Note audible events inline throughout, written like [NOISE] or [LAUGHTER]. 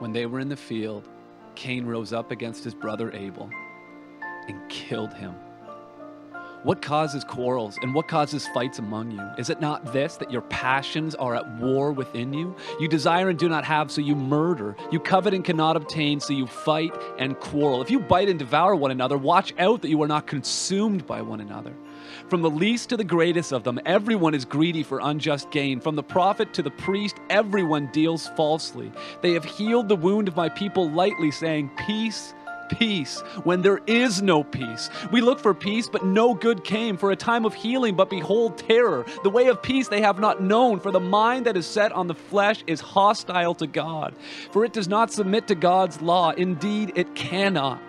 when they were in the field, Cain rose up against his brother Abel and killed him. What causes quarrels and what causes fights among you? Is it not this, that your passions are at war within you? You desire and do not have, so you murder. You covet and cannot obtain, so you fight and quarrel. If you bite and devour one another, watch out that you are not consumed by one another. From the least to the greatest of them, everyone is greedy for unjust gain. From the prophet to the priest, everyone deals falsely. They have healed the wound of my people lightly, saying, Peace peace when there is no peace. We look for peace, but no good came, for a time of healing, but behold, terror. The way of peace they have not known, for the mind that is set on the flesh is hostile to God. For it does not submit to God's law. Indeed, it cannot.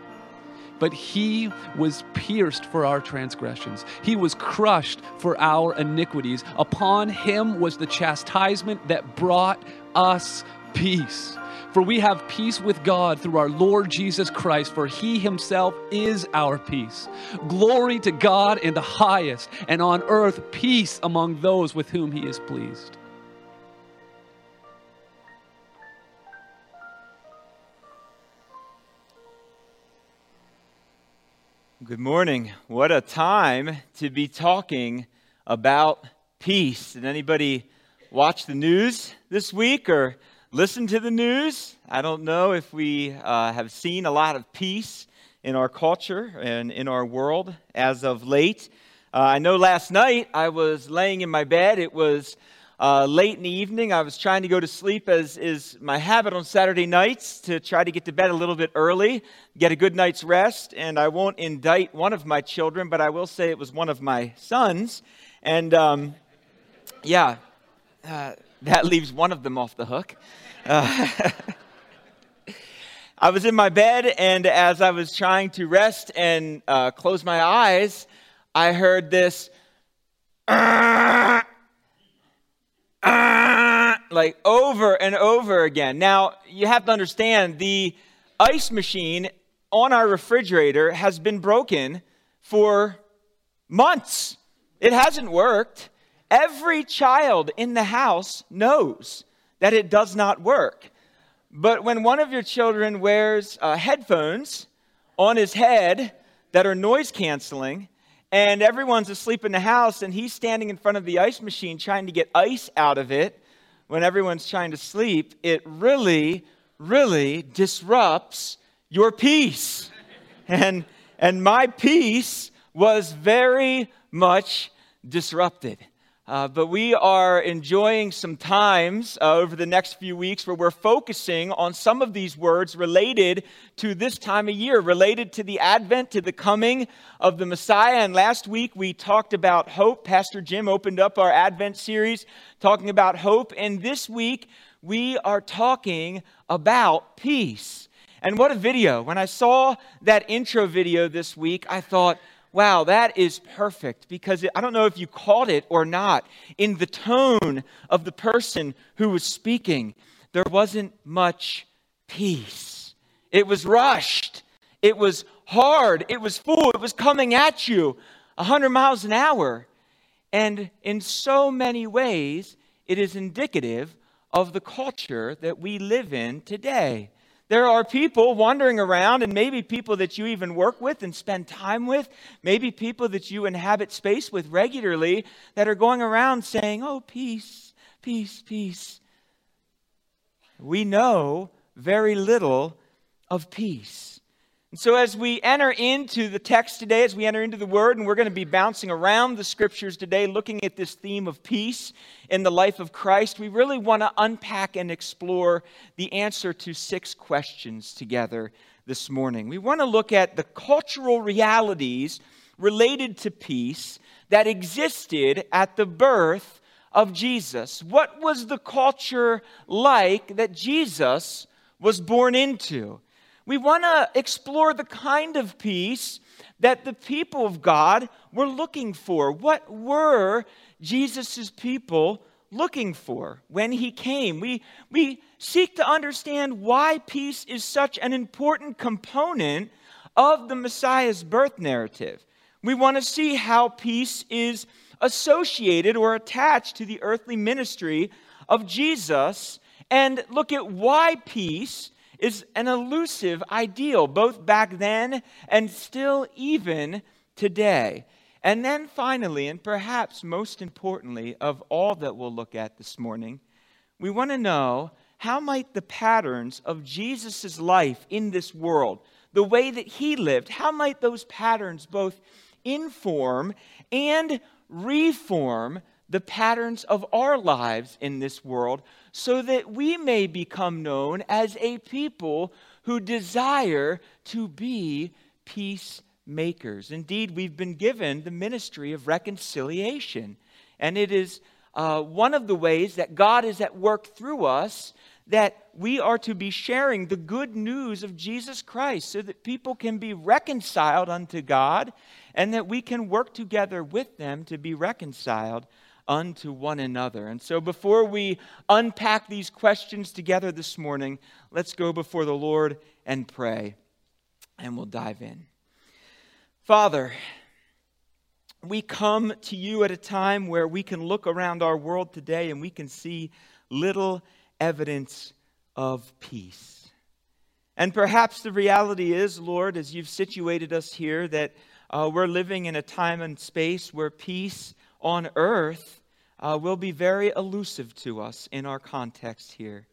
But he was pierced for our transgressions, he was crushed for our iniquities. Upon him was the chastisement that brought us peace. For we have peace with God through our Lord Jesus Christ, for he himself is our peace. Glory to God in the highest, and on earth peace among those with whom he is pleased. Good morning. What a time to be talking about peace. Did anybody watch the news this week or listen to the news. I don't know if we uh, have seen a lot of peace in our culture and in our world as of late. Uh, I know last night I was laying in my bed. It was uh, late in the evening. I was trying to go to sleep, as is my habit on Saturday nights, to try to get to bed a little bit early, get a good night's rest. And I won't indict one of my children, but I will say it was one of my sons. And um, yeah, uh, that [LAUGHS] leaves one of them off the hook. Uh, [LAUGHS] I was in my bed, and as I was trying to rest and uh, close my eyes, I heard this [LAUGHS] [CLEARS THROAT] like over and over again. Now, you have to understand the ice machine on our refrigerator has been broken for months. It hasn't worked. Every child in the house knows that it does not work. But when one of your children wears uh, headphones on his head that are noise canceling, and everyone's asleep in the house, and he's standing in front of the ice machine trying to get ice out of it when everyone's trying to sleep, it really, really disrupts your peace. [LAUGHS] and, and my peace was very much disrupted. Uh, but we are enjoying some times uh, over the next few weeks where we're focusing on some of these words related to this time of year, related to the advent, to the coming of the Messiah. And last week we talked about hope. Pastor Jim opened up our Advent series talking about hope. And this week we are talking about peace. And what a video. When I saw that intro video this week, I thought, wow, that is perfect because I don't know if you caught it or not. In the tone of the person who was speaking, there wasn't much peace. It was rushed, it was hard, it was full, it was coming at you 100 miles an hour. And in so many ways, it is indicative of the culture that we live in today. There are people wandering around, and maybe people that you even work with and spend time with, maybe people that you inhabit space with regularly, that are going around saying, Oh, peace, peace, peace. We know very little of peace. And so, as we enter into the text today, as we enter into the Word, and we're going to be bouncing around the Scriptures today, looking at this theme of peace in the life of Christ, we really want to unpack and explore the answer to six questions together this morning. We want to look at the cultural realities related to peace that existed at the birth of Jesus. What was the culture like that Jesus was born into? We want to explore the kind of peace that the people of God were looking for. What were Jesus' people looking for when he came? We, we seek to understand why peace is such an important component of the Messiah's birth narrative. We want to see how peace is associated or attached to the earthly ministry of Jesus and look at why peace is an elusive ideal, both back then and still even today. And then finally, and perhaps most importantly of all that we'll look at this morning, we want to know how might the patterns of Jesus' life in this world, the way that he lived, how might those patterns both inform and reform the patterns of our lives in this world so that we may become known as a people who desire to be peacemakers. Indeed, we've been given the ministry of reconciliation, and it is uh, one of the ways that God is at work through us that we are to be sharing the good news of Jesus Christ so that people can be reconciled unto God and that we can work together with them to be reconciled unto one another. And so, before we unpack these questions together this morning, let's go before the Lord and pray, and we'll dive in. Father, we come to you at a time where we can look around our world today and we can see little evidence of peace. And perhaps the reality is, Lord, as you've situated us here, that uh, we're living in a time and space where peace on earth uh, will be very elusive to us in our context here.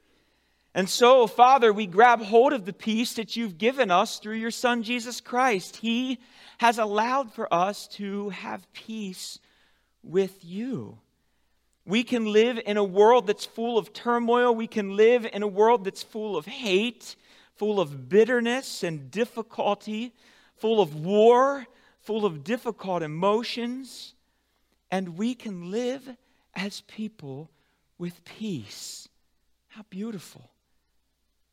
And so, Father, we grab hold of the peace that you've given us through your Son, Jesus Christ. He has allowed for us to have peace with you. We can live in a world that's full of turmoil. We can live in a world that's full of hate, full of bitterness and difficulty, full of war, full of difficult emotions. And we can live as people with peace. How beautiful.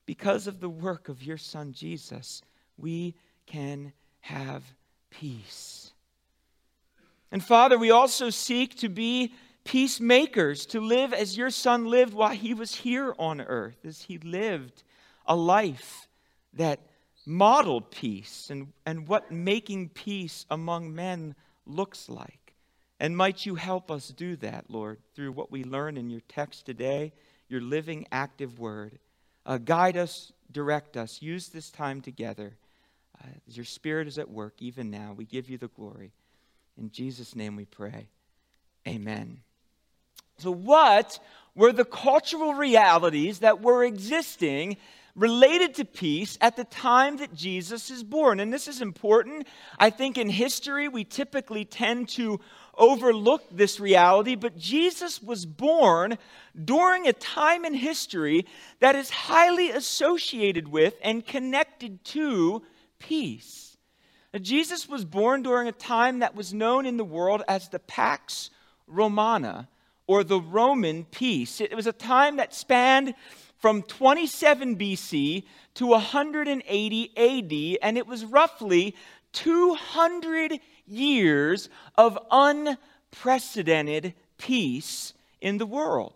Because of the work of your Son Jesus, we can have peace. And Father, we also seek to be peacemakers, to live as your Son lived while he was here on earth, as he lived a life that modeled peace and, and what making peace among men looks like. And might you help us do that, Lord, through what we learn in your text today, your living, active word. Uh, guide us, direct us. Use this time together. Uh, your Spirit is at work even now, we give you the glory. In Jesus' name we pray. Amen. So, what were the cultural realities that were existing related to peace at the time that Jesus is born? And this is important. I think in history, we typically tend to overlook this reality, but Jesus was born during a time in history that is highly associated with and connected to peace. Now, Jesus was born during a time that was known in the world as the Pax Romana, or the Roman peace. It was a time that spanned from 27 BC to 180 AD, and it was roughly 200 years of unprecedented peace in the world.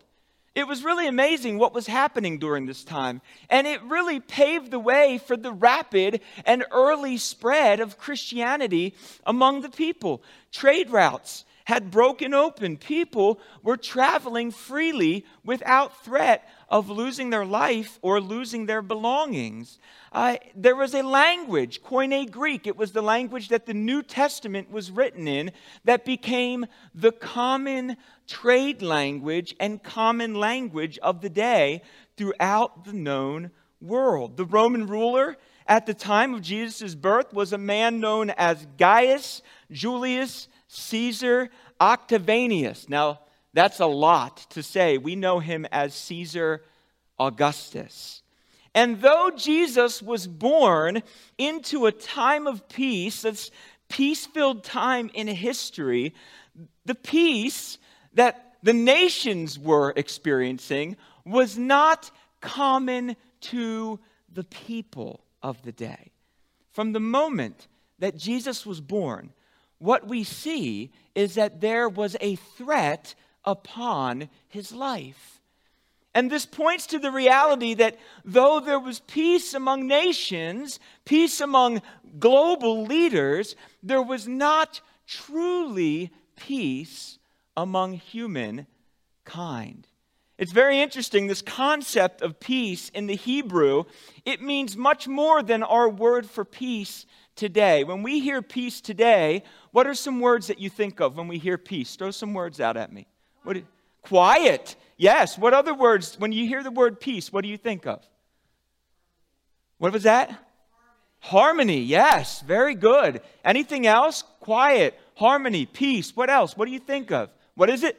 It was really amazing what was happening during this time. And it really paved the way for the rapid and early spread of Christianity among the people. Trade routes had broken open. People were traveling freely without threat of losing their life or losing their belongings. Uh, there was a language, Koine Greek. It was the language that the New Testament was written in that became the common trade language and common language of the day throughout the known world. The Roman ruler at the time of Jesus' birth was a man known as Gaius Julius Caesar Octavianus. Now, that's a lot to say. We know him as Caesar Augustus. And though Jesus was born into a time of peace, that's peace filled time in history, the peace that the nations were experiencing was not common to the people of the day. From the moment that Jesus was born, what we see is that there was a threat upon his life. And this points to the reality that though there was peace among nations, peace among global leaders, there was not truly peace among humankind. It's very interesting, this concept of peace in the Hebrew, it means much more than our word for peace today. When we hear peace today, what are some words that you think of when we hear peace? Throw some words out at me. What, quiet. Yes. What other words, when you hear the word peace, what do you think of? What was that? Harmony. Yes. Very good. Anything else? Quiet, harmony, peace. What else? What do you think of? What is it?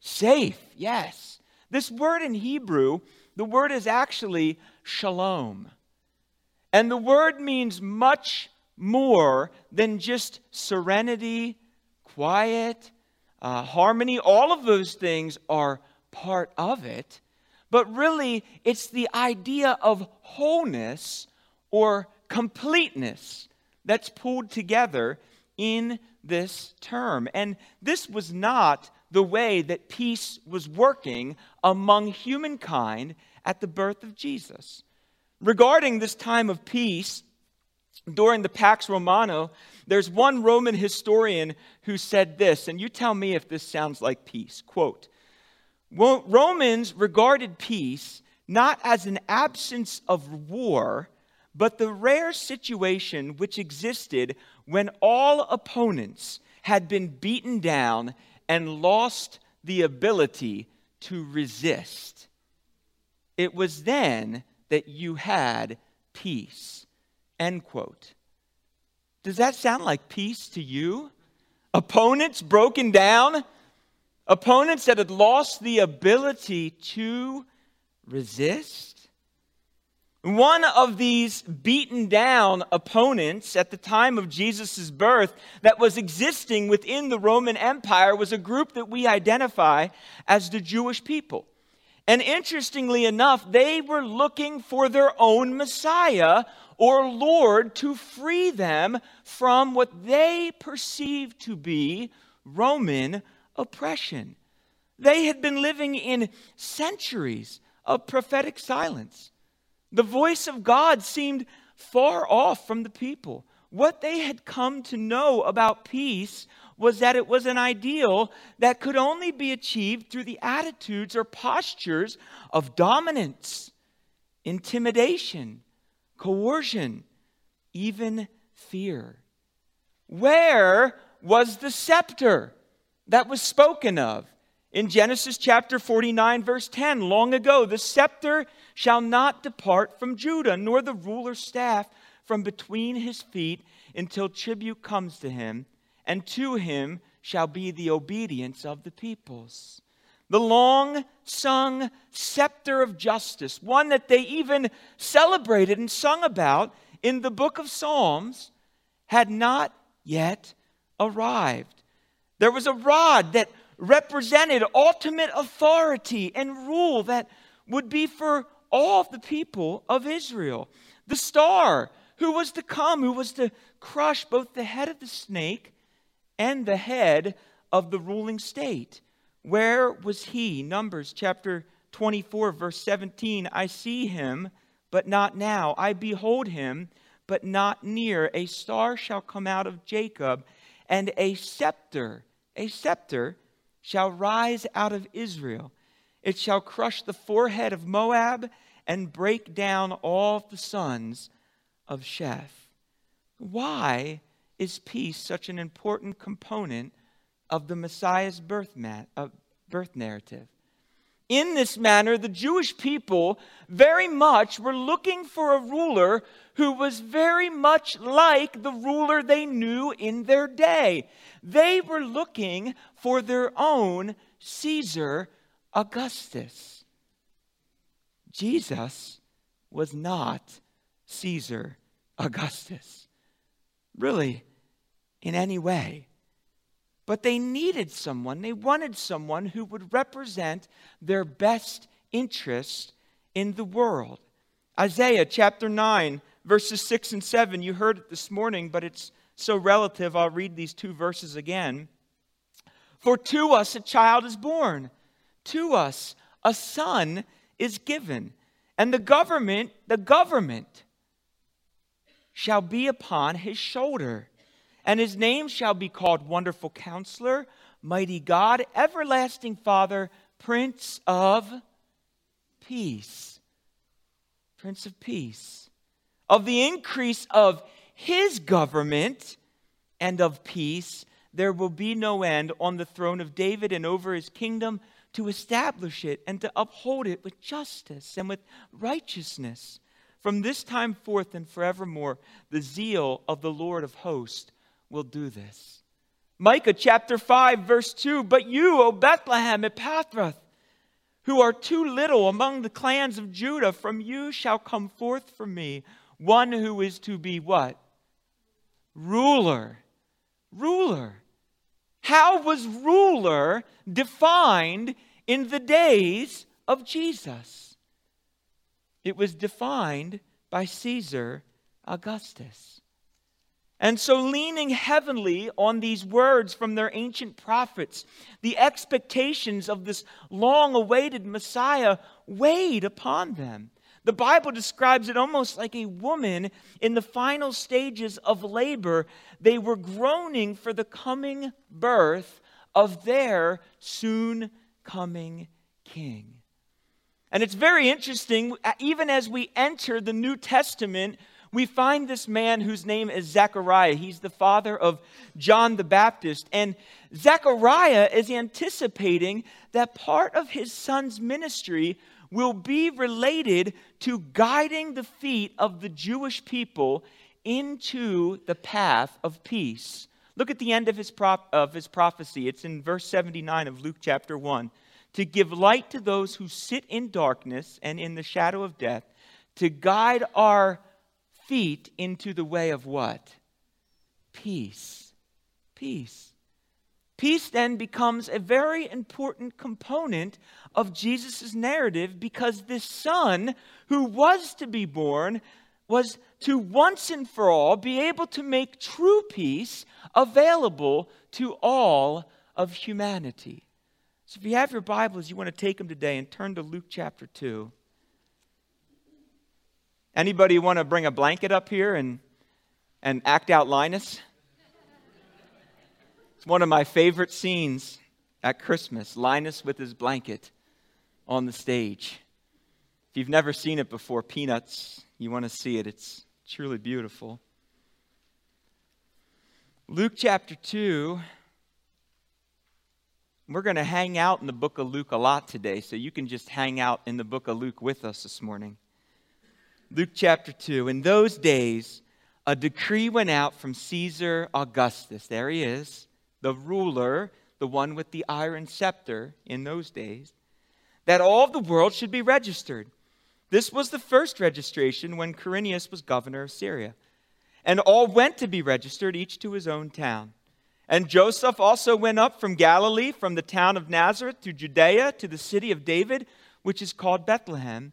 Safe. Safe. Yes. This word in Hebrew, the word is actually shalom. And the word means much more than just serenity, quiet, uh, harmony. All of those things are part of it. But really, it's the idea of wholeness or completeness that's pulled together in this term. And this was not the way that peace was working among humankind at the birth of Jesus. Regarding this time of peace, during the Pax Romana, there's one Roman historian who said this, and you tell me if this sounds like peace. Quote Romans regarded peace not as an absence of war, but the rare situation which existed when all opponents had been beaten down and lost the ability to resist. It was then that you had peace. End quote. Does that sound like peace to you? Opponents broken down? Opponents that had lost the ability to resist? One of these beaten down opponents at the time of Jesus' birth that was existing within the Roman Empire was a group that we identify as the Jewish people. And interestingly enough, they were looking for their own Messiah or Lord to free them from what they perceived to be Roman oppression. They had been living in centuries of prophetic silence. The voice of God seemed far off from the people. What they had come to know about peace was that it was an ideal that could only be achieved through the attitudes or postures of dominance, intimidation, coercion, even fear. Where was the scepter that was spoken of? In Genesis chapter 49, verse 10, long ago, the scepter shall not depart from Judah, nor the ruler's staff from between his feet until tribute comes to him, and to him shall be the obedience of the peoples. The long sung scepter of justice, one that they even celebrated and sung about in the book of Psalms, had not yet arrived. There was a rod that represented ultimate authority and rule that would be for all of the people of Israel. The star who was to come, who was to crush both the head of the snake and the head of the ruling state. Where was he? Numbers chapter 24, verse 17. I see him, but not now. I behold him, but not near. A star shall come out of Jacob, and a scepter, a scepter shall rise out of Israel. It shall crush the forehead of Moab and break down all the sons of Sheth. Why is peace such an important component of the Messiah's birth, uh, birth narrative? In this manner, the Jewish people very much were looking for a ruler who was very much like the ruler they knew in their day. They were looking for their own Caesar Augustus. Jesus was not Caesar Augustus, really, in any way. But they needed someone, they wanted someone who would represent their best interest in the world. Isaiah chapter 9, verses 6 and 7, you heard it this morning, but it's so relative. I'll read these two verses again. For to us a child is born, to us a son is given, and the government, the government shall be upon his shoulder and his name shall be called Wonderful Counselor, Mighty God, Everlasting Father, Prince of Peace. Prince of Peace. Of the increase of his government and of peace, there will be no end on the throne of David and over his kingdom to establish it and to uphold it with justice and with righteousness. From this time forth and forevermore, the zeal of the Lord of hosts will do this. Micah chapter 5, verse 2 But you, O Bethlehem Ephrathah, who are too little among the clans of Judah, from you shall come forth for me one who is to be what? Ruler. Ruler. How was ruler defined in the days of Jesus? It was defined by Caesar Augustus. And so, leaning heavily on these words from their ancient prophets, the expectations of this long awaited Messiah weighed upon them. The Bible describes it almost like a woman in the final stages of labor. They were groaning for the coming birth of their soon coming king. And it's very interesting, even as we enter the New Testament, we find this man whose name is Zechariah. He's the father of John the Baptist. And Zechariah is anticipating that part of his son's ministry will be related to guiding the feet of the Jewish people into the path of peace. Look at the end of his, prop, of his prophecy. It's in verse 79 of Luke chapter 1. To give light to those who sit in darkness and in the shadow of death, to guide our feet into the way of what? Peace. Peace. Peace then becomes a very important component of Jesus' narrative because this son who was to be born was to once and for all be able to make true peace available to all of humanity. So if you have your Bibles, you want to take them today and turn to Luke chapter 2. Anybody want to bring a blanket up here and, and act out Linus? It's one of my favorite scenes at Christmas Linus with his blanket on the stage. If you've never seen it before, Peanuts, you want to see it. It's truly beautiful. Luke chapter 2. We're going to hang out in the book of Luke a lot today, so you can just hang out in the book of Luke with us this morning. Luke chapter 2. In those days, a decree went out from Caesar Augustus. There he is, the ruler, the one with the iron scepter in those days, that all the world should be registered. This was the first registration when Quirinius was governor of Syria. And all went to be registered, each to his own town. And Joseph also went up from Galilee, from the town of Nazareth to Judea, to the city of David, which is called Bethlehem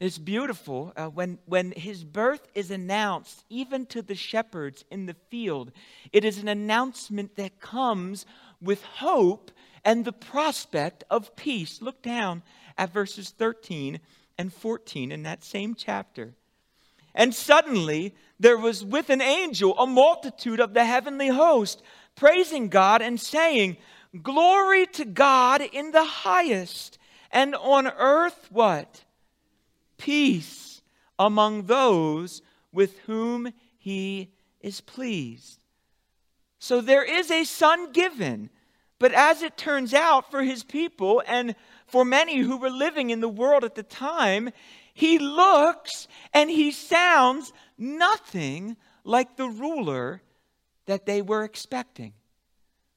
It's beautiful uh, when, when his birth is announced, even to the shepherds in the field. It is an announcement that comes with hope and the prospect of peace. Look down at verses 13 and 14 in that same chapter. And suddenly there was with an angel a multitude of the heavenly host, praising God and saying, Glory to God in the highest, and on earth what? Peace among those with whom he is pleased. So there is a son given. But as it turns out for his people and for many who were living in the world at the time, he looks and he sounds nothing like the ruler that they were expecting.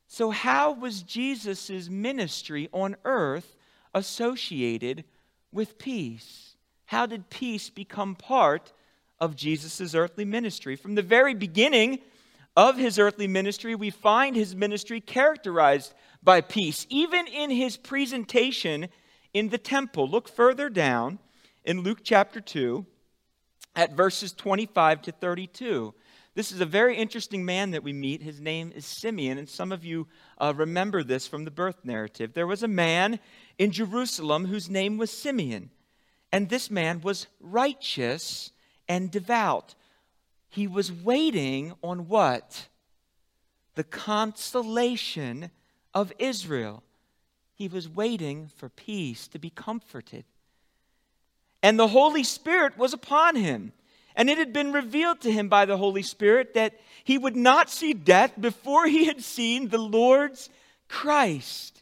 So, how was Jesus' ministry on earth associated with peace? How did peace become part of Jesus' earthly ministry? From the very beginning of his earthly ministry, we find his ministry characterized by peace, even in his presentation in the temple. Look further down in Luke chapter 2 at verses 25 to 32. This is a very interesting man that we meet. His name is Simeon, and some of you uh, remember this from the birth narrative. There was a man in Jerusalem whose name was Simeon, and this man was righteous and devout. He was waiting on what? The consolation of Israel. He was waiting for peace to be comforted. And the Holy Spirit was upon him. And it had been revealed to him by the Holy Spirit that he would not see death before he had seen the Lord's Christ.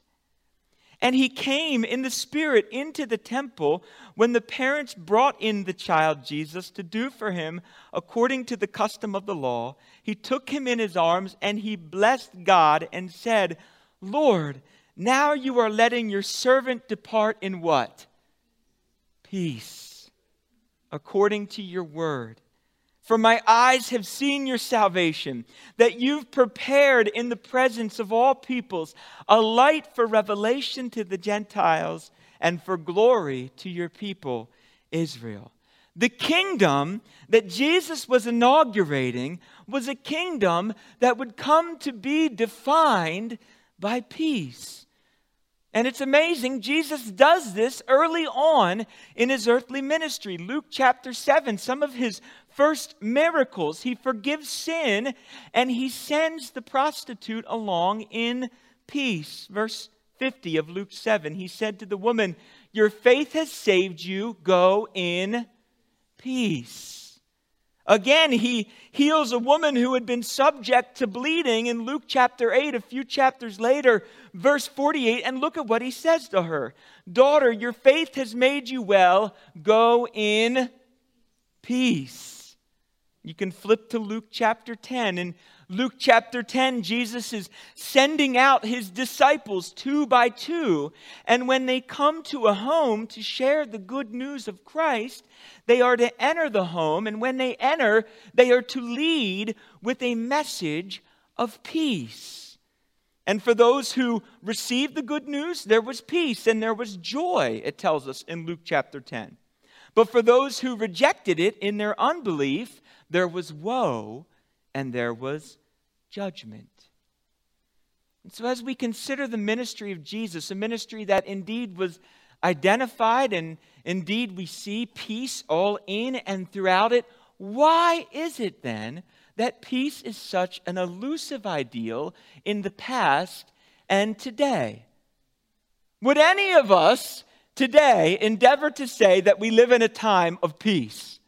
And he came in the Spirit into the temple when the parents brought in the child Jesus to do for him according to the custom of the law. He took him in his arms and he blessed God and said, Lord, now you are letting your servant depart in what? Peace, according to your word. For my eyes have seen your salvation, that you've prepared in the presence of all peoples a light for revelation to the Gentiles and for glory to your people, Israel. The kingdom that Jesus was inaugurating was a kingdom that would come to be defined by peace. And it's amazing, Jesus does this early on in his earthly ministry. Luke chapter 7, some of his first miracles, he forgives sin and he sends the prostitute along in peace. Verse 50 of Luke 7, he said to the woman, Your faith has saved you, go in peace. Again, he heals a woman who had been subject to bleeding in Luke chapter 8, a few chapters later, verse 48. And look at what he says to her Daughter, your faith has made you well. Go in peace. You can flip to Luke chapter 10. and Luke chapter 10, Jesus is sending out his disciples two by two. And when they come to a home to share the good news of Christ, they are to enter the home. And when they enter, they are to lead with a message of peace. And for those who received the good news, there was peace and there was joy, it tells us in Luke chapter 10. But for those who rejected it in their unbelief, there was woe and there was judgment. And so, as we consider the ministry of Jesus, a ministry that indeed was identified and indeed we see peace all in and throughout it, why is it then that peace is such an elusive ideal in the past and today? Would any of us today endeavor to say that we live in a time of peace?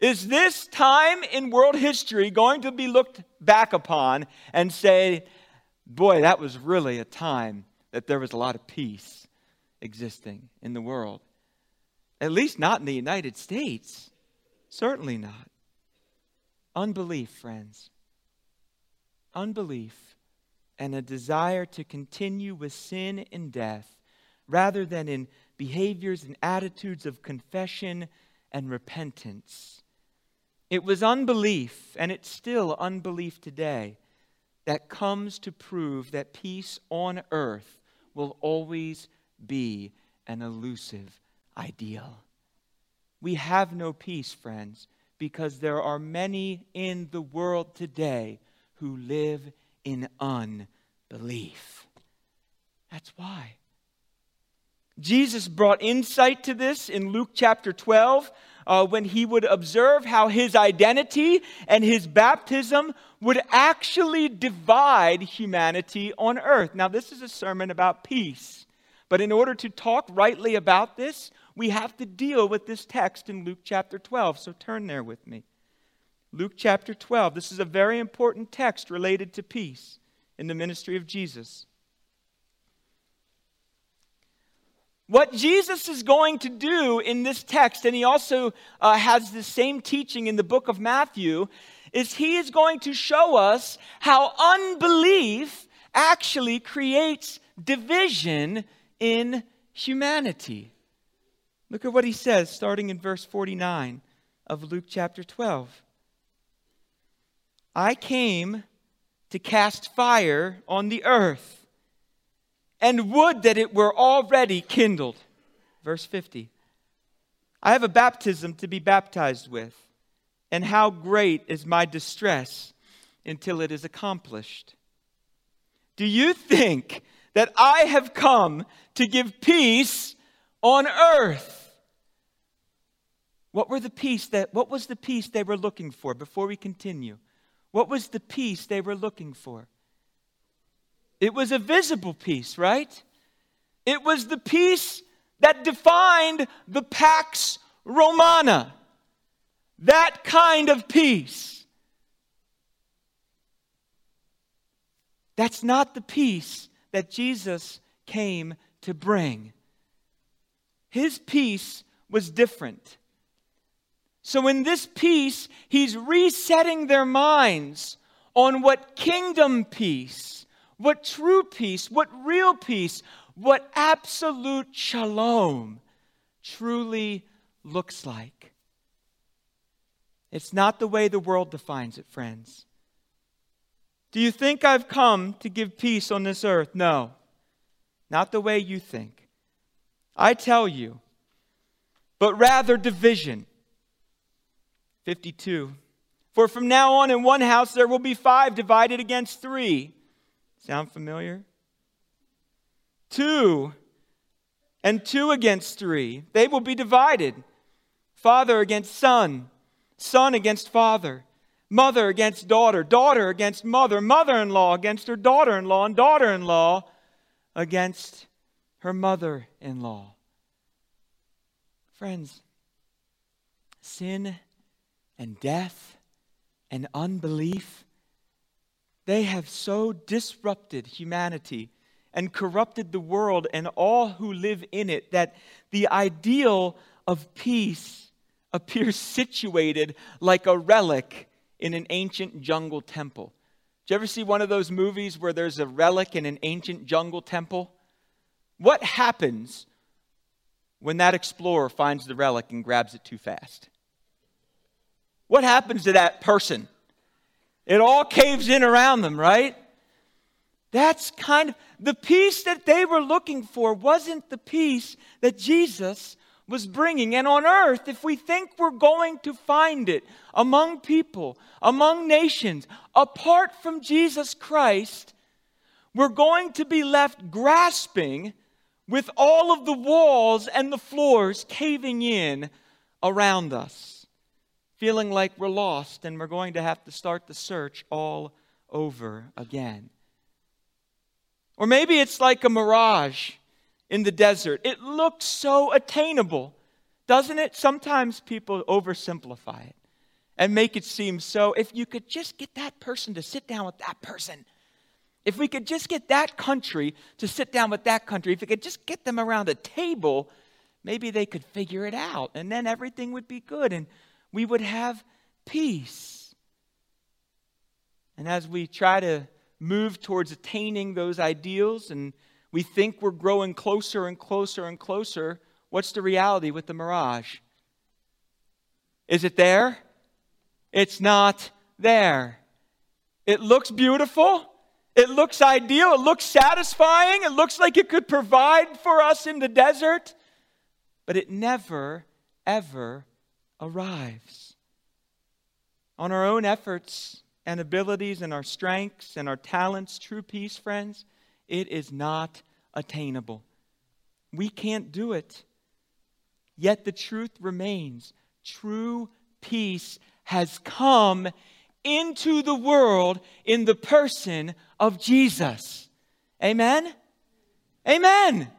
Is this time in world history going to be looked back upon and say, boy, that was really a time that there was a lot of peace existing in the world? At least not in the United States. Certainly not. Unbelief, friends. Unbelief and a desire to continue with sin and death rather than in behaviors and attitudes of confession and repentance it was unbelief, and it's still unbelief today, that comes to prove that peace on earth will always be an elusive ideal. We have no peace, friends, because there are many in the world today who live in unbelief. That's why. Jesus brought insight to this in Luke chapter 12 uh, when he would observe how his identity and his baptism would actually divide humanity on earth. Now, this is a sermon about peace. But in order to talk rightly about this, we have to deal with this text in Luke chapter 12. So turn there with me. Luke chapter 12. This is a very important text related to peace in the ministry of Jesus. What Jesus is going to do in this text, and he also uh, has the same teaching in the book of Matthew, is he is going to show us how unbelief actually creates division in humanity. Look at what he says, starting in verse 49 of Luke chapter 12. I came to cast fire on the earth and would that it were already kindled. Verse 50. I have a baptism to be baptized with, and how great is my distress until it is accomplished. Do you think that I have come to give peace on earth? What were the peace that what was the peace they were looking for before we continue? What was the peace they were looking for? It was a visible peace, right? It was the peace that defined the Pax Romana. That kind of peace. That's not the peace that Jesus came to bring. His peace was different. So, in this peace, he's resetting their minds on what kingdom peace, what true peace, what real peace, what absolute shalom truly looks like. It's not the way the world defines it, friends. Do you think I've come to give peace on this earth? No, not the way you think. I tell you, but rather division. 52. For from now on in one house there will be five divided against three. Sound familiar? Two and two against three. They will be divided. Father against son, son against father, mother against daughter, daughter against mother, mother in law against her daughter in law, and daughter in law against her mother in law. Friends, sin and death and unbelief, they have so disrupted humanity and corrupted the world and all who live in it that the ideal of peace [LAUGHS] appears situated like a relic in an ancient jungle temple. Did you ever see one of those movies where there's a relic in an ancient jungle temple? What happens when that explorer finds the relic and grabs it too fast? what happens to that person? It all caves in around them, right? That's kind of the peace that they were looking for wasn't the peace that Jesus was bringing. And on earth, if we think we're going to find it among people, among nations, apart from Jesus Christ, we're going to be left grasping with all of the walls and the floors caving in around us feeling like we're lost and we're going to have to start the search all over again. Or maybe it's like a mirage in the desert. It looks so attainable, doesn't it? Sometimes people oversimplify it and make it seem so. If you could just get that person to sit down with that person, if we could just get that country to sit down with that country, if we could just get them around a table, maybe they could figure it out and then everything would be good. And we would have peace. And as we try to move towards attaining those ideals and we think we're growing closer and closer and closer, what's the reality with the mirage? Is it there? It's not there. It looks beautiful. It looks ideal. It looks satisfying. It looks like it could provide for us in the desert. But it never, ever arrives. On our own efforts and abilities and our strengths and our talents, true peace, friends, it is not attainable. We can't do it. Yet the truth remains true peace has come into the world in the person of Jesus. Amen? Amen.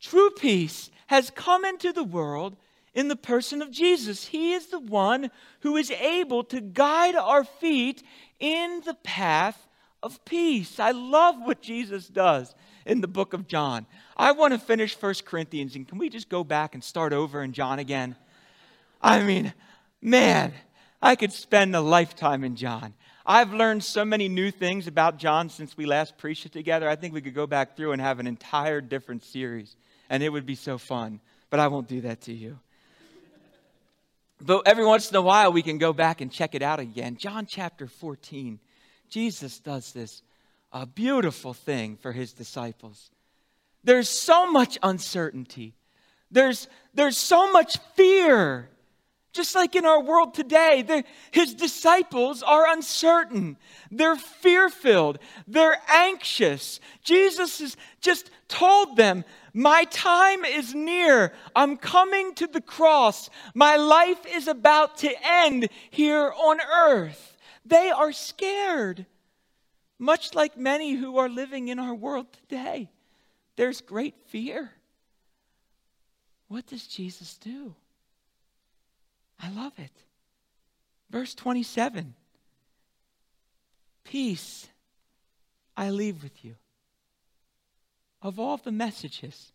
True peace has come into the world in the person of Jesus. He is the one who is able to guide our feet in the path of peace. I love what Jesus does in the book of John. I want to finish First Corinthians, and can we just go back and start over in John again? I mean, man, I could spend a lifetime in John. I've learned so many new things about John since we last preached it together. I think we could go back through and have an entire different series, and it would be so fun. But I won't do that to you. But every once in a while, we can go back and check it out again. John chapter 14, Jesus does this a beautiful thing for his disciples. There's so much uncertainty, There's, there's so much fear. Just like in our world today, his disciples are uncertain. They're fear filled. They're anxious. Jesus has just told them, My time is near. I'm coming to the cross. My life is about to end here on earth. They are scared, much like many who are living in our world today. There's great fear. What does Jesus do? I love it. Verse 27 Peace I leave with you. Of all the messages,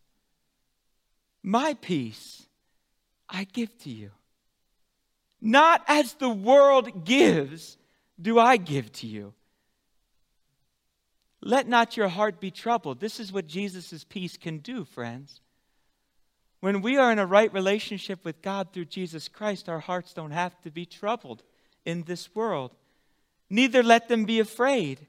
my peace I give to you. Not as the world gives, do I give to you. Let not your heart be troubled. This is what Jesus' peace can do, friends. When we are in a right relationship with God through Jesus Christ, our hearts don't have to be troubled in this world. Neither let them be afraid.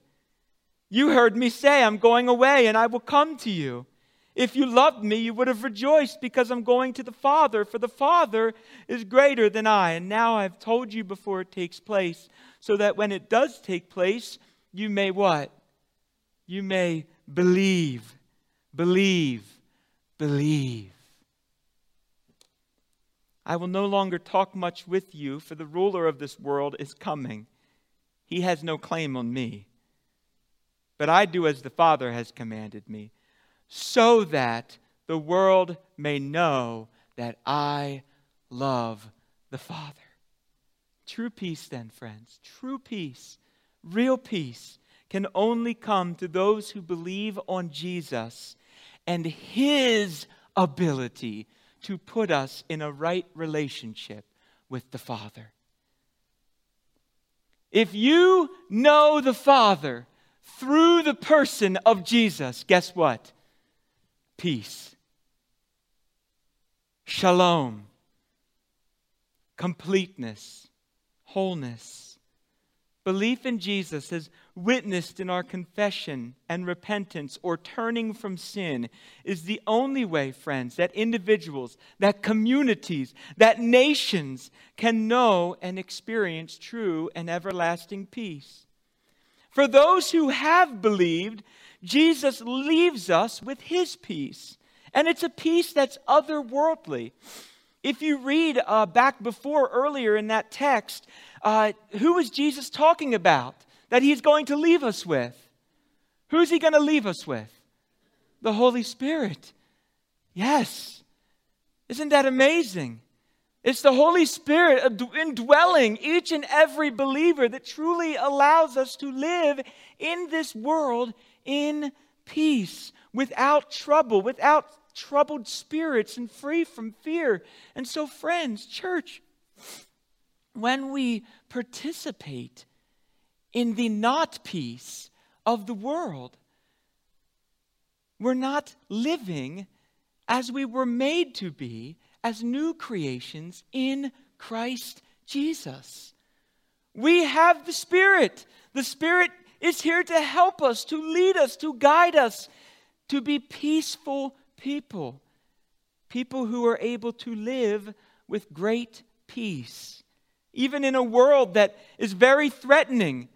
You heard me say, I'm going away and I will come to you. If you loved me, you would have rejoiced because I'm going to the Father, for the Father is greater than I. And now I've told you before it takes place, so that when it does take place, you may what? You may believe, believe, believe. I will no longer talk much with you, for the ruler of this world is coming. He has no claim on me. But I do as the Father has commanded me, so that the world may know that I love the Father. True peace, then, friends, true peace, real peace, can only come to those who believe on Jesus and his ability to put us in a right relationship with the Father. If you know the Father through the person of Jesus, guess what? Peace, shalom, completeness, wholeness. Belief in Jesus has witnessed in our confession and repentance or turning from sin is the only way, friends, that individuals, that communities, that nations can know and experience true and everlasting peace. For those who have believed, Jesus leaves us with his peace. And it's a peace that's otherworldly. If you read uh, back before earlier in that text, uh, who is Jesus talking about that he's going to leave us with? Who's he going to leave us with? The Holy Spirit. Yes. Isn't that amazing? It's the Holy Spirit indwelling each and every believer that truly allows us to live in this world in peace, without trouble, without troubled spirits and free from fear. And so, friends, church, when we participate in the not peace of the world, we're not living as we were made to be as new creations in Christ Jesus. We have the Spirit. The Spirit is here to help us, to lead us, to guide us, to be peaceful people, people who are able to live with great peace, even in a world that is very threatening.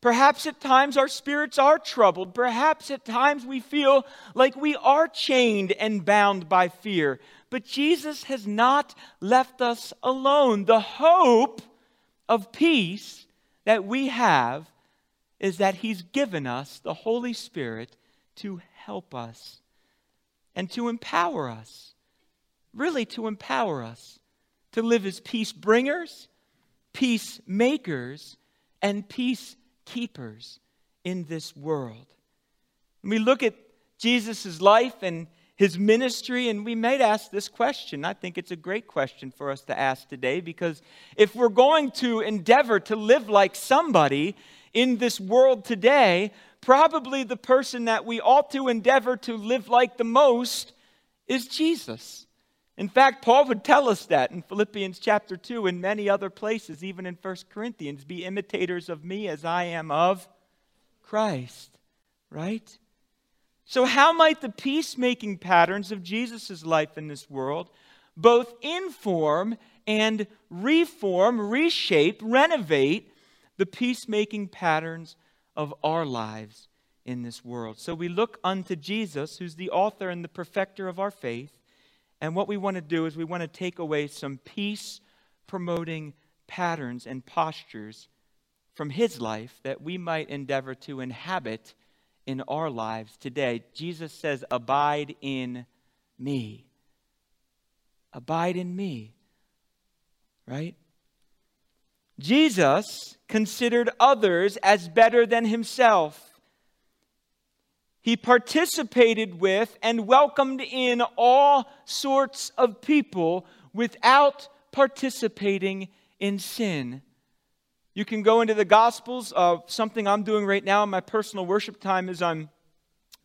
Perhaps at times our spirits are troubled. Perhaps at times we feel like we are chained and bound by fear. But Jesus has not left us alone. The hope of peace that we have is that He's given us the Holy Spirit to help us and to empower us. Really, to empower us to live as peace bringers, peacemakers, and peace keepers in this world. When we look at Jesus' life and his ministry, and we might ask this question. I think it's a great question for us to ask today because if we're going to endeavor to live like somebody in this world today, probably the person that we ought to endeavor to live like the most is Jesus. In fact, Paul would tell us that in Philippians chapter 2 and many other places, even in 1 Corinthians be imitators of me as I am of Christ, right? So, how might the peacemaking patterns of Jesus' life in this world both inform and reform, reshape, renovate the peacemaking patterns of our lives in this world? So, we look unto Jesus, who's the author and the perfecter of our faith. And what we want to do is we want to take away some peace promoting patterns and postures from his life that we might endeavor to inhabit in our lives today. Jesus says, Abide in me. Abide in me. Right? Jesus considered others as better than himself. He participated with and welcomed in all sorts of people without participating in sin. You can go into the Gospels. Uh, something I'm doing right now in my personal worship time is I'm,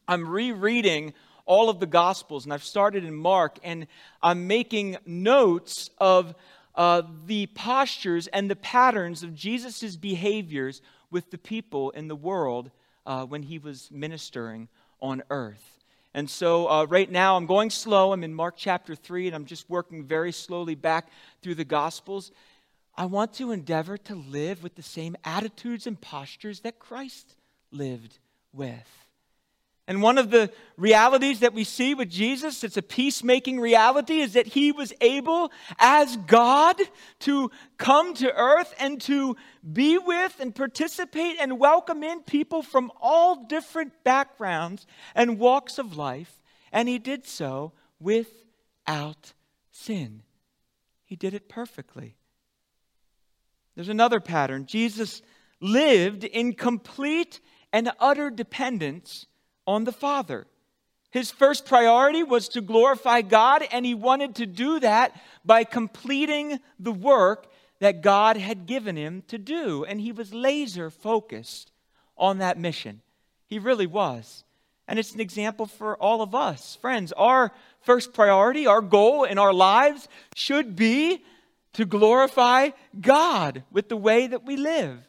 I'm rereading all of the Gospels, and I've started in Mark, and I'm making notes of uh, the postures and the patterns of Jesus' behaviors with the people in the world uh, when he was ministering on earth. And so, uh, right now, I'm going slow. I'm in Mark chapter 3, and I'm just working very slowly back through the Gospels. I want to endeavor to live with the same attitudes and postures that Christ lived with. And one of the realities that we see with Jesus, it's a peacemaking reality, is that he was able, as God, to come to earth and to be with and participate and welcome in people from all different backgrounds and walks of life. And he did so without sin. He did it perfectly. There's another pattern. Jesus lived in complete and utter dependence on the Father. His first priority was to glorify God, and he wanted to do that by completing the work that God had given him to do. And he was laser focused on that mission. He really was. And it's an example for all of us. Friends, our first priority, our goal in our lives should be to glorify God with the way that we live.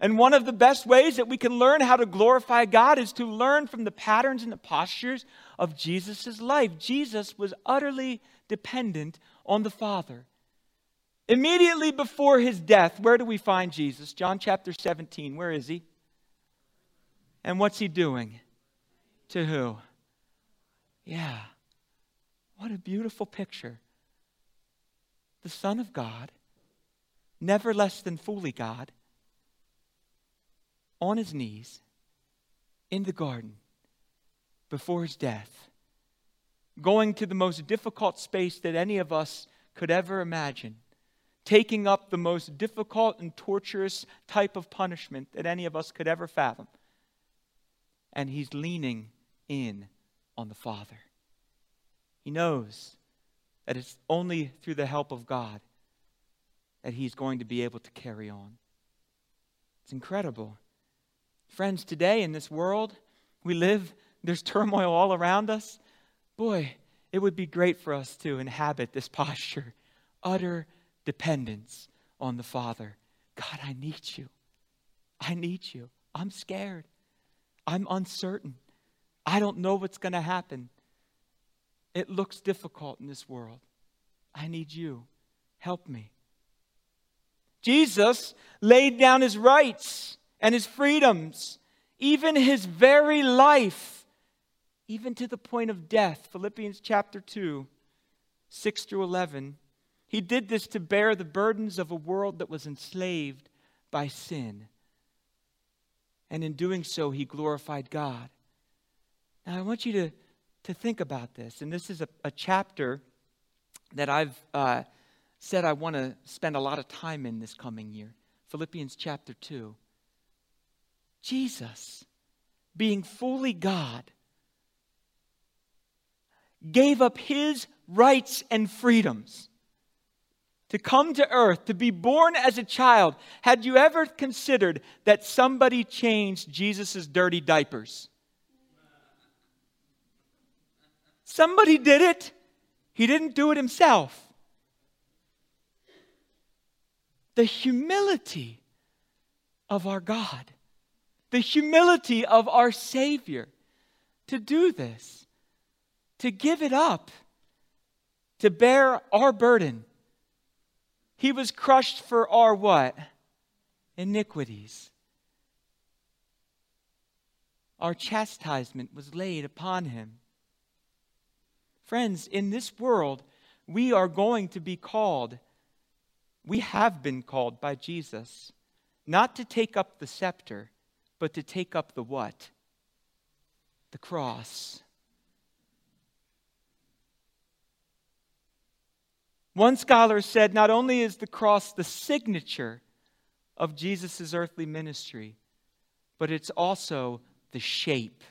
And one of the best ways that we can learn how to glorify God is to learn from the patterns and the postures of Jesus' life. Jesus was utterly dependent on the Father. Immediately before his death, where do we find Jesus? John chapter 17. Where is he? And what's he doing? To who? Yeah. What a beautiful picture the Son of God, never less than fully God, on his knees in the garden before his death, going to the most difficult space that any of us could ever imagine, taking up the most difficult and torturous type of punishment that any of us could ever fathom. And he's leaning in on the Father. He knows that it's only through the help of God that he's going to be able to carry on. It's incredible. Friends, today in this world, we live, there's turmoil all around us. Boy, it would be great for us to inhabit this [LAUGHS] posture utter dependence on the Father. God, I need you. I need you. I'm scared. I'm uncertain. I don't know what's going to happen. It looks difficult in this world. I need you. Help me. Jesus laid down his rights and his freedoms, even his very life, even to the point of death. Philippians chapter 2, 6 through 11. He did this to bear the burdens of a world that was enslaved by sin. And in doing so, he glorified God. Now, I want you to to think about this. And this is a, a chapter that I've uh, said I want to spend a lot of time in this coming year Philippians chapter 2. Jesus, being fully God, gave up his rights and freedoms to come to earth, to be born as a child. Had you ever considered that somebody changed Jesus' dirty diapers? Somebody did it. He didn't do it himself. The humility of our God, the humility of our Savior. to do this, to give it up, to bear our burden. He was crushed for our what? Iniquities. Our chastisement was laid upon him. Friends, in this world, we are going to be called, we have been called by Jesus, not to take up the scepter, but to take up the what? The cross. One scholar said not only is the cross the signature of Jesus' earthly ministry, but it's also the shape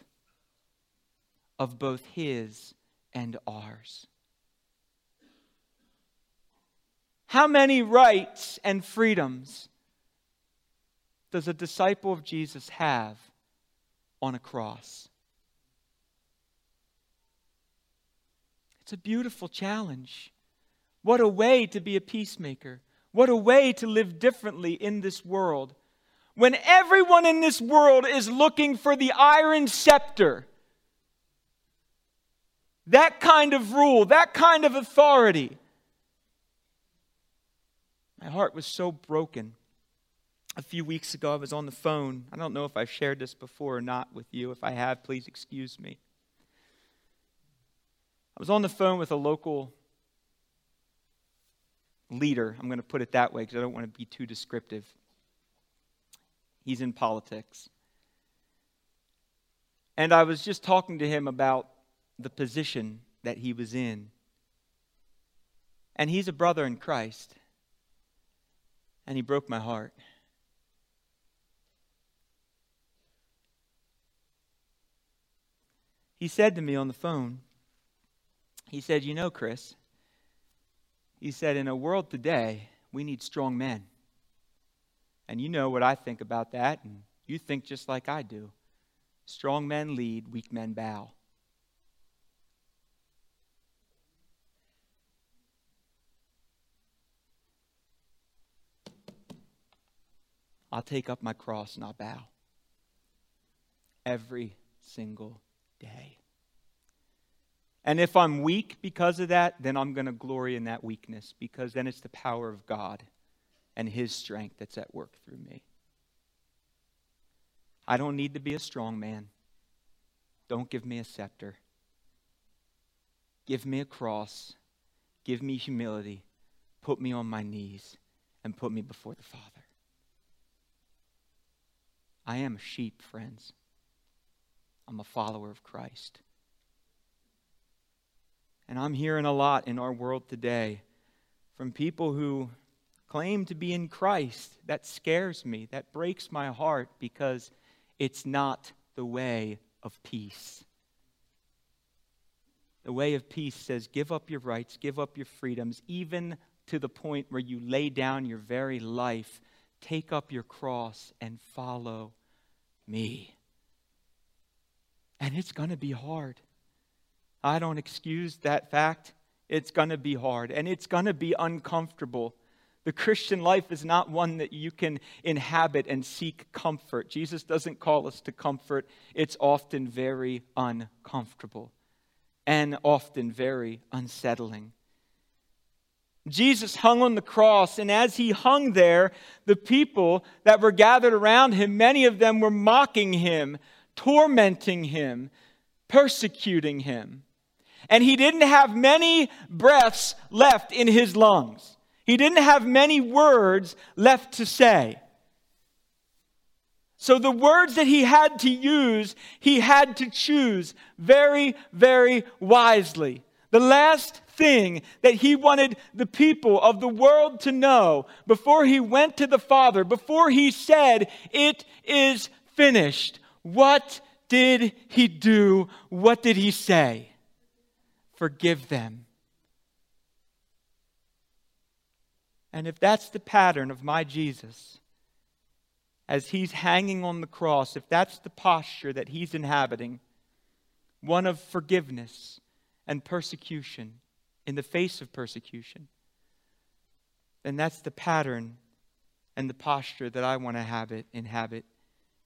of both his and ours. How many rights and freedoms does a disciple of Jesus have on a cross? It's a beautiful challenge. What a way to be a peacemaker. What a way to live differently in this world. When everyone in this world is looking for the iron scepter, that kind of rule, that kind of authority. My heart was so broken. A few weeks ago, I was on the phone. I don't know if I've shared this before or not with you. If I have, please excuse me. I was on the phone with a local leader. I'm going to put it that way because I don't want to be too descriptive. He's in politics. And I was just talking to him about the position that he was in. And he's a brother in Christ. And he broke my heart. He said to me on the phone, he said, You know, Chris, he said, In a world today, we need strong men. And you know what I think about that, and you think just like I do. Strong men lead, weak men bow. I'll take up my cross and I'll bow. Every single day. And if I'm weak because of that, then I'm going to glory in that weakness because then it's the power of God and His strength that's at work through me. I don't need to be a strong man. Don't give me a scepter. Give me a cross. Give me humility. Put me on my knees and put me before the Father. I am a sheep, friends. I'm a follower of Christ. And I'm hearing a lot in our world today from people who claim to be in Christ. That scares me. That breaks my heart because it's not the way of peace. The way of peace says give up your rights, give up your freedoms, even to the point where you lay down your very life. Take up your cross and follow me. And it's going to be hard. I don't excuse that fact. It's going to be hard and it's going to be uncomfortable. The Christian life is not one that you can inhabit and seek comfort. Jesus doesn't call us to comfort, it's often very uncomfortable and often very unsettling. Jesus hung on the cross, and as he hung there, the people that were gathered around him, many of them were mocking him, tormenting him, persecuting him and he didn't have many breaths left in his lungs. He didn't have many words left to say. So, the words that he had to use, he had to choose very, very wisely. The last thing that he wanted the people of the world to know before he went to the Father, before he said, It is finished, what did he do? What did he say? forgive them. And if that's the pattern of my Jesus, as he's hanging on the cross, if that's the posture that he's inhabiting, one of forgiveness and persecution in the face of persecution, And that's the pattern and the posture that I want to habit, inhabit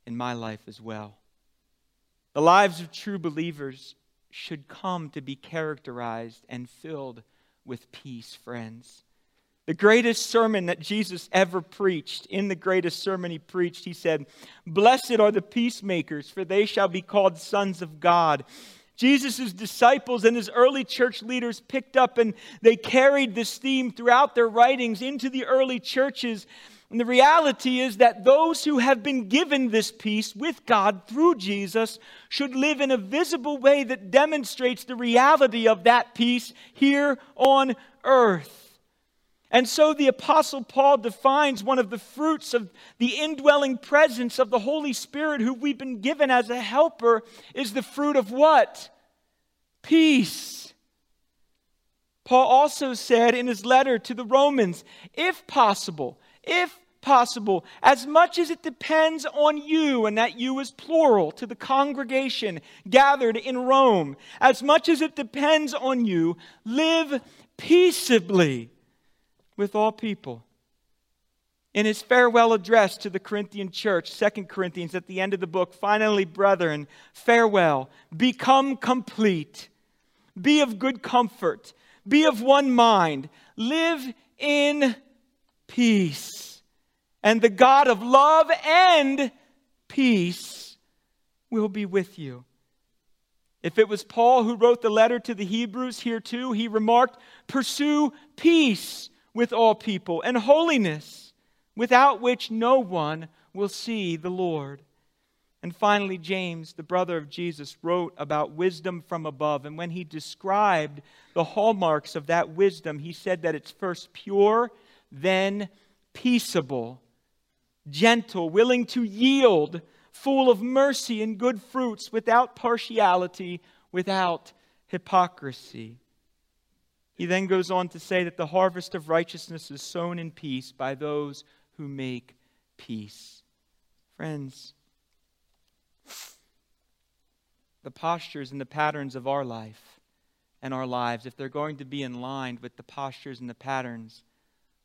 in my life as well. The lives of true believers should come to be characterized and filled with peace, friends. The greatest sermon that Jesus ever preached, in the greatest sermon he preached, he said, Blessed are the peacemakers, for they shall be called sons of God. Jesus' disciples and his early church leaders picked up and they carried this theme throughout their writings into the early churches. And the reality is that those who have been given this peace with God through Jesus should live in a visible way that demonstrates the reality of that peace here on earth. And so the Apostle Paul defines one of the fruits of the indwelling presence of the Holy Spirit, who we've been given as a helper, is the fruit of what? Peace. Paul also said in his letter to the Romans, if possible, if possible, as much as it depends on you, and that you is plural to the congregation gathered in Rome, as much as it depends on you, live peaceably with all people. In his farewell address to the Corinthian church, 2 Corinthians, at the end of the book, finally, brethren, farewell, become complete, be of good comfort, be of one mind, live in peace. And the God of love and peace will be with you. If it was Paul who wrote the letter to the Hebrews here too, he remarked, Pursue peace with all people and holiness, without which no one will see the Lord. And finally, James, the brother of Jesus, wrote about wisdom from above. And when he described the hallmarks of that wisdom, he said that it's first pure, then peaceable gentle, willing to yield, full of mercy and good fruits, without partiality, without hypocrisy. He then goes on to say that the harvest of righteousness is sown in peace by those who make peace. Friends, the postures and the patterns of our life and our lives, if they're going to be in line with the postures and the patterns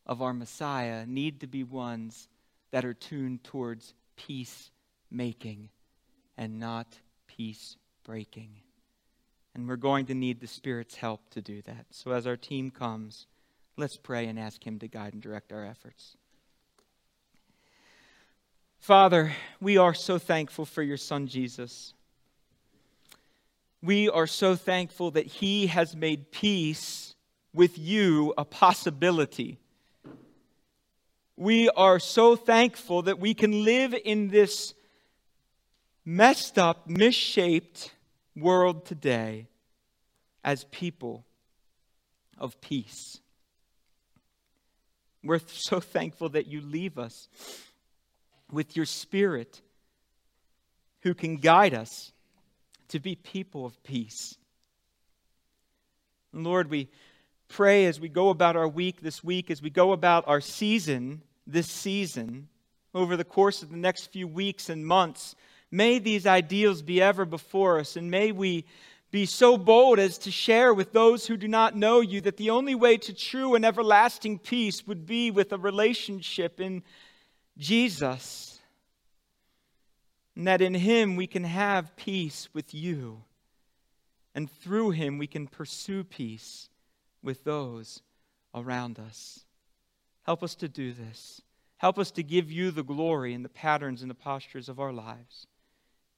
of our Messiah, need to be ones that are tuned towards peacemaking and not peace breaking. And we're going to need the Spirit's help to do that. So as our team comes, let's pray and ask Him to guide and direct our efforts. Father, we are so thankful for your Son Jesus. We are so thankful that He has made peace with you a possibility we are so thankful that we can live in this messed up, misshaped world today as people of peace. We're [LAUGHS] so thankful that you leave us with your Spirit who can guide us to be people of peace. Lord, we pray as we go about our week this week, as we go about our season this season, over the course of the next few weeks and months, may these ideals be ever before us, and may we be so bold as to share with those who do not know you that the only way to true and everlasting peace would be with a relationship in Jesus. And that in Him we can have peace with you. And through Him we can pursue peace with those around us. Help us to do this. Help us to give you the glory in the patterns and the postures of our lives.